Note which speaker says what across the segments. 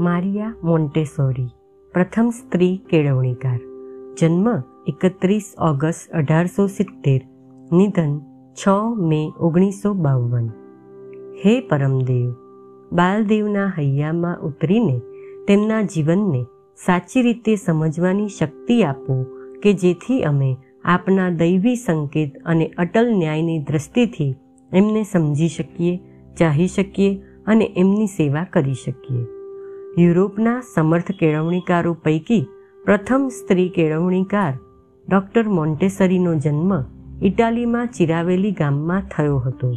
Speaker 1: Maria મોન્ટેસોરી, પ્રથમ સ્ત્રી કેળવણીકાર. જન્મ એકત્રીસ ઓગસ્ટ અઢારસો સિત્તેર, નિધન છ મે ઓગણીસો બાવન. હે પરમદેવ, બાલદેવના હૈયામાં ઉતરીને તેમના જીવનને સાચી રીતે સમજવાની શક્તિ આપો કે જેથી અમે આપના દૈવી સંકેત અને અટલ ન્યાયની દ્રષ્ટિથી એમને સમજી શકીએ, ચાહી શકીએ અને એમની સેવા કરી શકીએ. યુરોપના સમર્થ કેળવણીકારો પૈકી પ્રથમ સ્ત્રી કેળવણીકાર ડૉક્ટર મોન્ટેસરીનો જન્મ ઇટાલીમાં ચિરાવેલી ગામમાં થયો હતો.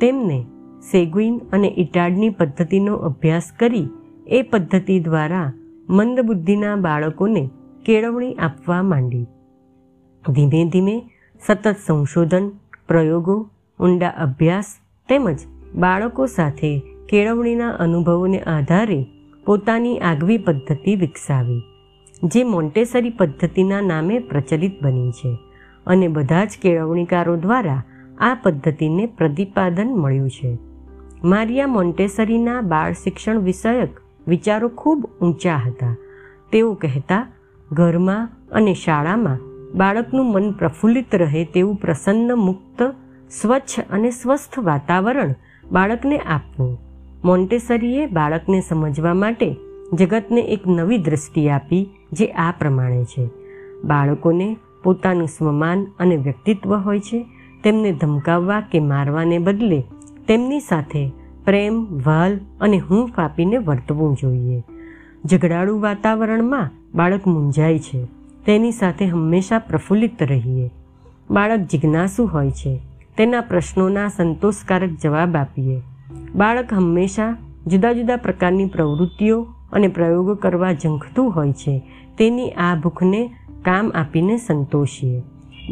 Speaker 1: તેમને સેગુઇન અને ઇટાડની પદ્ધતિનો અભ્યાસ કરી એ પદ્ધતિ દ્વારા મંદબુદ્ધિના બાળકોને કેળવણી આપવા માંડી. ધીમે ધીમે સતત સંશોધન, પ્રયોગો, ઊંડા અભ્યાસ તેમજ બાળકો સાથે કેળવણીના અનુભવોને આધારે પોતાની આગવી પદ્ધતિ વિકસાવી, જે મોન્ટેસરી પદ્ધતિના નામે પ્રચલિત બની છે અને બધા જ કેળવણીકારો દ્વારા આ પદ્ધતિને પ્રતિપાદન મળ્યું છે. મારિયા મોન્ટેસરીના બાળ શિક્ષણ વિષયક વિચારો ખૂબ ઊંચા હતા. તેઓ કહેતા, ઘરમાં અને શાળામાં બાળકનું મન પ્રફુલ્લિત રહે તેવું પ્રસન્ન, મુક્ત, સ્વચ્છ અને સ્વસ્થ વાતાવરણ બાળકને આપવું. મોન્ટેસરીએ બાળકને સમજવા માટે જગતને એક નવી દ્રષ્ટિ આપી, જે આ પ્રમાણે છે. બાળકોને પોતાનું સ્વમાન અને વ્યક્તિત્વ હોય છે, તેમને ધમકાવવા કે મારવાને બદલે તેમની સાથે પ્રેમ, વાલ અને હૂંફ આપીને વર્તવું જોઈએ. ઝઘડાળુ વાતાવરણમાં બાળક મૂંઝાય છે, તેની સાથે હંમેશા પ્રફુલ્લિત રહીએ. બાળક જિજ્ઞાસુ હોય છે, તેના પ્રશ્નોના સંતોષકારક જવાબ આપીએ. બાળક હંમેશા જુદા જુદા પ્રકારની પ્રવૃત્તિઓ અને પ્રયોગો કરવા ઝંખતું હોય છે. તેની આ ભૂખને કામ આપીને સંતોષીએ.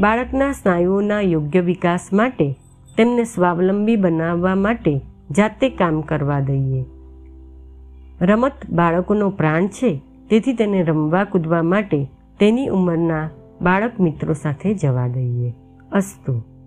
Speaker 1: બાળકના સ્નાયુઓના યોગ્ય વિકાસ માટે, તેમને સ્વાવલંબી બનાવવા માટે જાતે કામ કરવા દઈએ. રમત બાળકોનો પ્રાણ છે, તેથી તેને રમવા કૂદવા માટે તેની ઉંમરના બાળક મિત્રો સાથે જવા દઈએ. અસ્તુ.